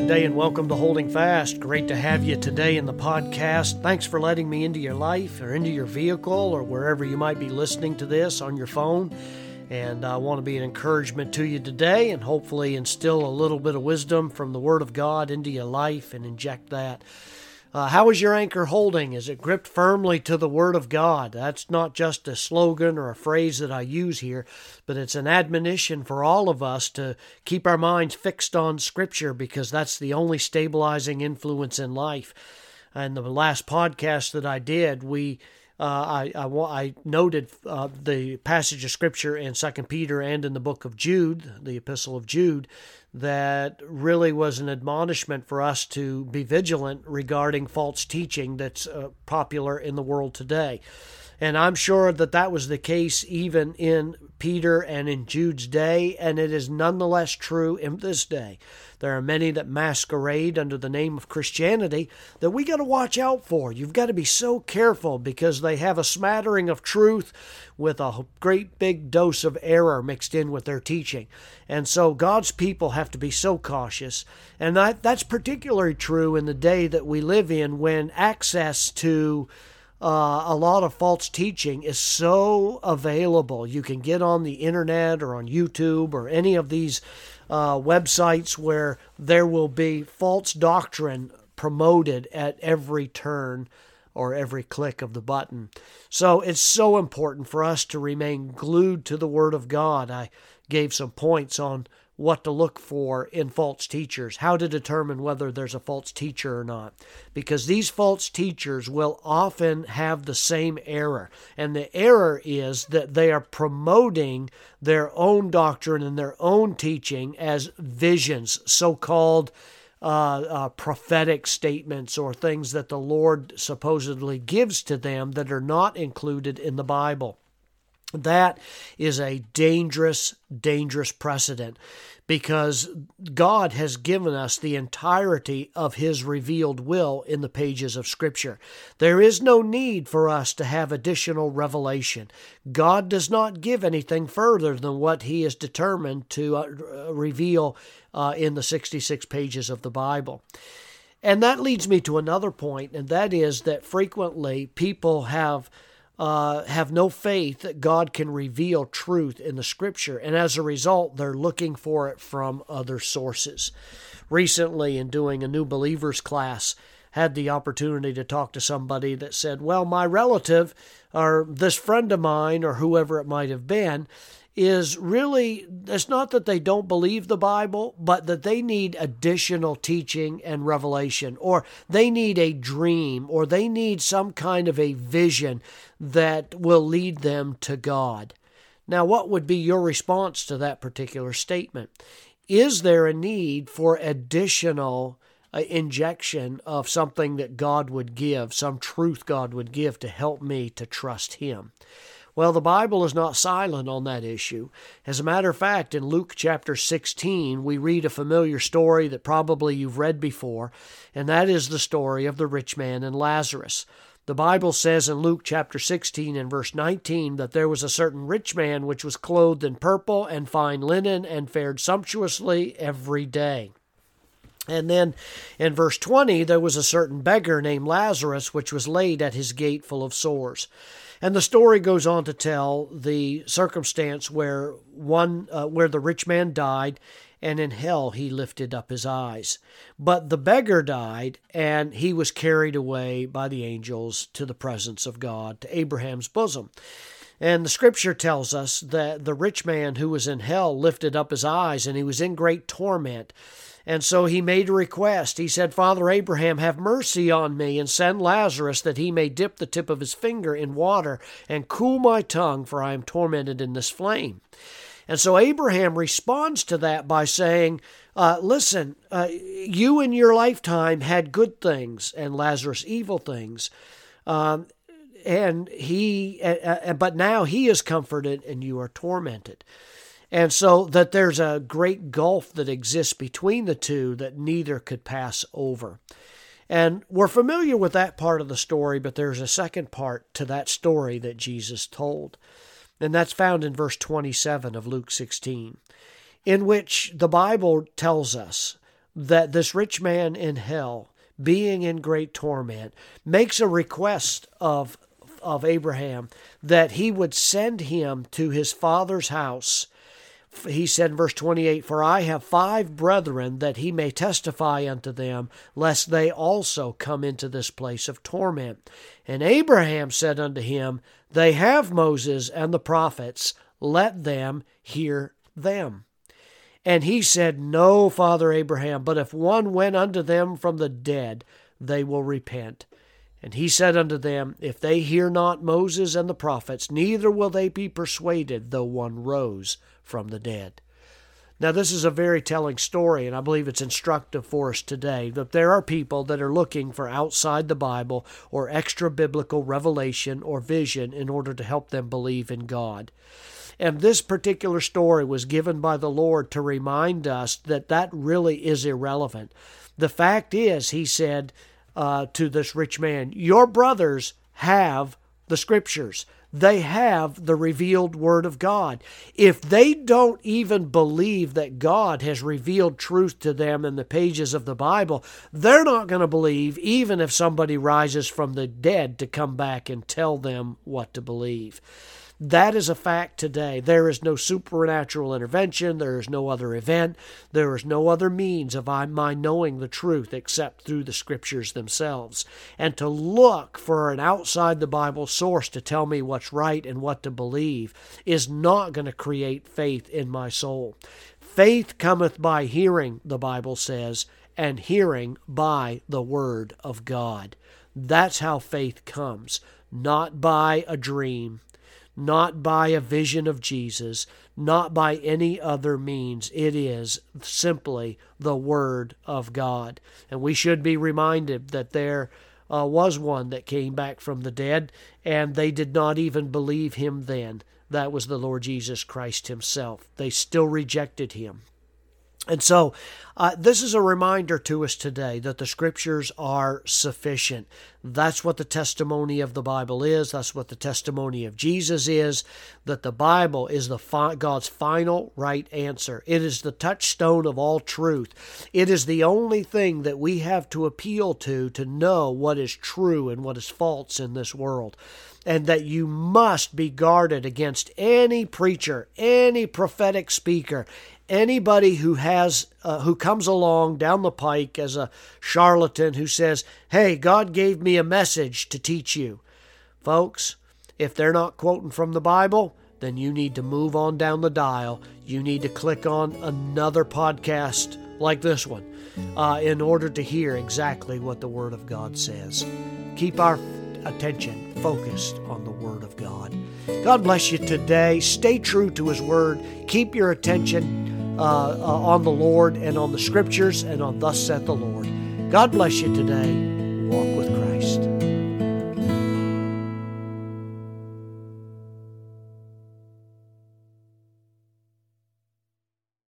Good day and welcome to Holding Fast. Great to have you today in the podcast. Thanks for letting me into your life or into your vehicle or wherever you might be listening to this on your phone. And I want to be an encouragement to you today and hopefully instill a little bit of wisdom from the Word of God into your life and inject that uh, how is your anchor holding? Is it gripped firmly to the Word of God? That's not just a slogan or a phrase that I use here, but it's an admonition for all of us to keep our minds fixed on Scripture because that's the only stabilizing influence in life. And the last podcast that I did, we uh, I, I, I, noted uh, the passage of scripture in Second Peter and in the book of Jude, the epistle of Jude, that really was an admonishment for us to be vigilant regarding false teaching that's uh, popular in the world today. And I'm sure that that was the case even in Peter and in Jude's day, and it is nonetheless true in this day. There are many that masquerade under the name of Christianity that we got to watch out for. You've got to be so careful because they have a smattering of truth with a great big dose of error mixed in with their teaching. And so God's people have to be so cautious. And that, that's particularly true in the day that we live in when access to uh, a lot of false teaching is so available. You can get on the internet or on YouTube or any of these uh, websites where there will be false doctrine promoted at every turn or every click of the button. So it's so important for us to remain glued to the Word of God. I gave some points on what to look for in false teachers, how to determine whether there's a false teacher or not. Because these false teachers will often have the same error. And the error is that they are promoting their own doctrine and their own teaching as visions, so called. Uh, uh, prophetic statements or things that the Lord supposedly gives to them that are not included in the Bible. That is a dangerous, dangerous precedent because God has given us the entirety of His revealed will in the pages of Scripture. There is no need for us to have additional revelation. God does not give anything further than what He is determined to uh, reveal uh, in the 66 pages of the Bible. And that leads me to another point, and that is that frequently people have uh, have no faith that God can reveal truth in the scripture, and as a result, they're looking for it from other sources. Recently, in doing a new believers class, had the opportunity to talk to somebody that said, Well, my relative or this friend of mine or whoever it might have been is really it's not that they don't believe the Bible, but that they need additional teaching and revelation, or they need a dream, or they need some kind of a vision that will lead them to God. Now, what would be your response to that particular statement? Is there a need for additional uh, injection of something that God would give, some truth God would give to help me to trust Him? Well, the Bible is not silent on that issue. As a matter of fact, in Luke chapter 16, we read a familiar story that probably you've read before, and that is the story of the rich man and Lazarus. The Bible says in Luke chapter 16 and verse 19 that there was a certain rich man which was clothed in purple and fine linen and fared sumptuously every day. And then in verse 20, there was a certain beggar named Lazarus which was laid at his gate full of sores. And the story goes on to tell the circumstance where one uh, where the rich man died and in hell he lifted up his eyes. But the beggar died, and he was carried away by the angels to the presence of God, to Abraham's bosom. And the scripture tells us that the rich man who was in hell lifted up his eyes, and he was in great torment. And so he made a request. He said, Father Abraham, have mercy on me and send Lazarus that he may dip the tip of his finger in water and cool my tongue, for I am tormented in this flame. And so Abraham responds to that by saying, uh, Listen, uh, you in your lifetime had good things and Lazarus evil things. Um, and he, uh, uh but now he is comforted and you are tormented. And so that there's a great gulf that exists between the two that neither could pass over. And we're familiar with that part of the story, but there's a second part to that story that Jesus told. And that's found in verse 27 of Luke 16, in which the Bible tells us that this rich man in hell, being in great torment, makes a request of, of Abraham that he would send him to his father's house he said verse 28 For I have five brethren, that he may testify unto them, lest they also come into this place of torment. And Abraham said unto him, They have Moses and the prophets, let them hear them. And he said, No, Father Abraham, but if one went unto them from the dead, they will repent. And he said unto them, If they hear not Moses and the prophets, neither will they be persuaded, though one rose from the dead. Now, this is a very telling story, and I believe it's instructive for us today that there are people that are looking for outside the Bible or extra biblical revelation or vision in order to help them believe in God. And this particular story was given by the Lord to remind us that that really is irrelevant. The fact is, he said uh, to this rich man, Your brothers have the scriptures. They have the revealed Word of God. If they don't even believe that God has revealed truth to them in the pages of the Bible, they're not going to believe even if somebody rises from the dead to come back and tell them what to believe. That is a fact today. There is no supernatural intervention. There is no other event. There is no other means of my knowing the truth except through the Scriptures themselves. And to look for an outside the Bible source to tell me what's right and what to believe is not going to create faith in my soul. Faith cometh by hearing, the Bible says, and hearing by the Word of God. That's how faith comes, not by a dream not by a vision of Jesus, not by any other means. It is simply the Word of God. And we should be reminded that there uh, was one that came back from the dead, and they did not even believe him then. That was the Lord Jesus Christ Himself. They still rejected Him. And so, uh, this is a reminder to us today that the scriptures are sufficient. That's what the testimony of the Bible is. That's what the testimony of Jesus is. That the Bible is the fi- God's final right answer. It is the touchstone of all truth. It is the only thing that we have to appeal to to know what is true and what is false in this world and that you must be guarded against any preacher, any prophetic speaker, anybody who has uh, who comes along down the pike as a charlatan who says, "Hey, God gave me a message to teach you." Folks, if they're not quoting from the Bible, then you need to move on down the dial. You need to click on another podcast like this one uh, in order to hear exactly what the Word of God says. Keep our attention focused on the Word of God. God bless you today. Stay true to His Word. Keep your attention uh, uh, on the Lord and on the Scriptures and on Thus saith the Lord. God bless you today. Walk with.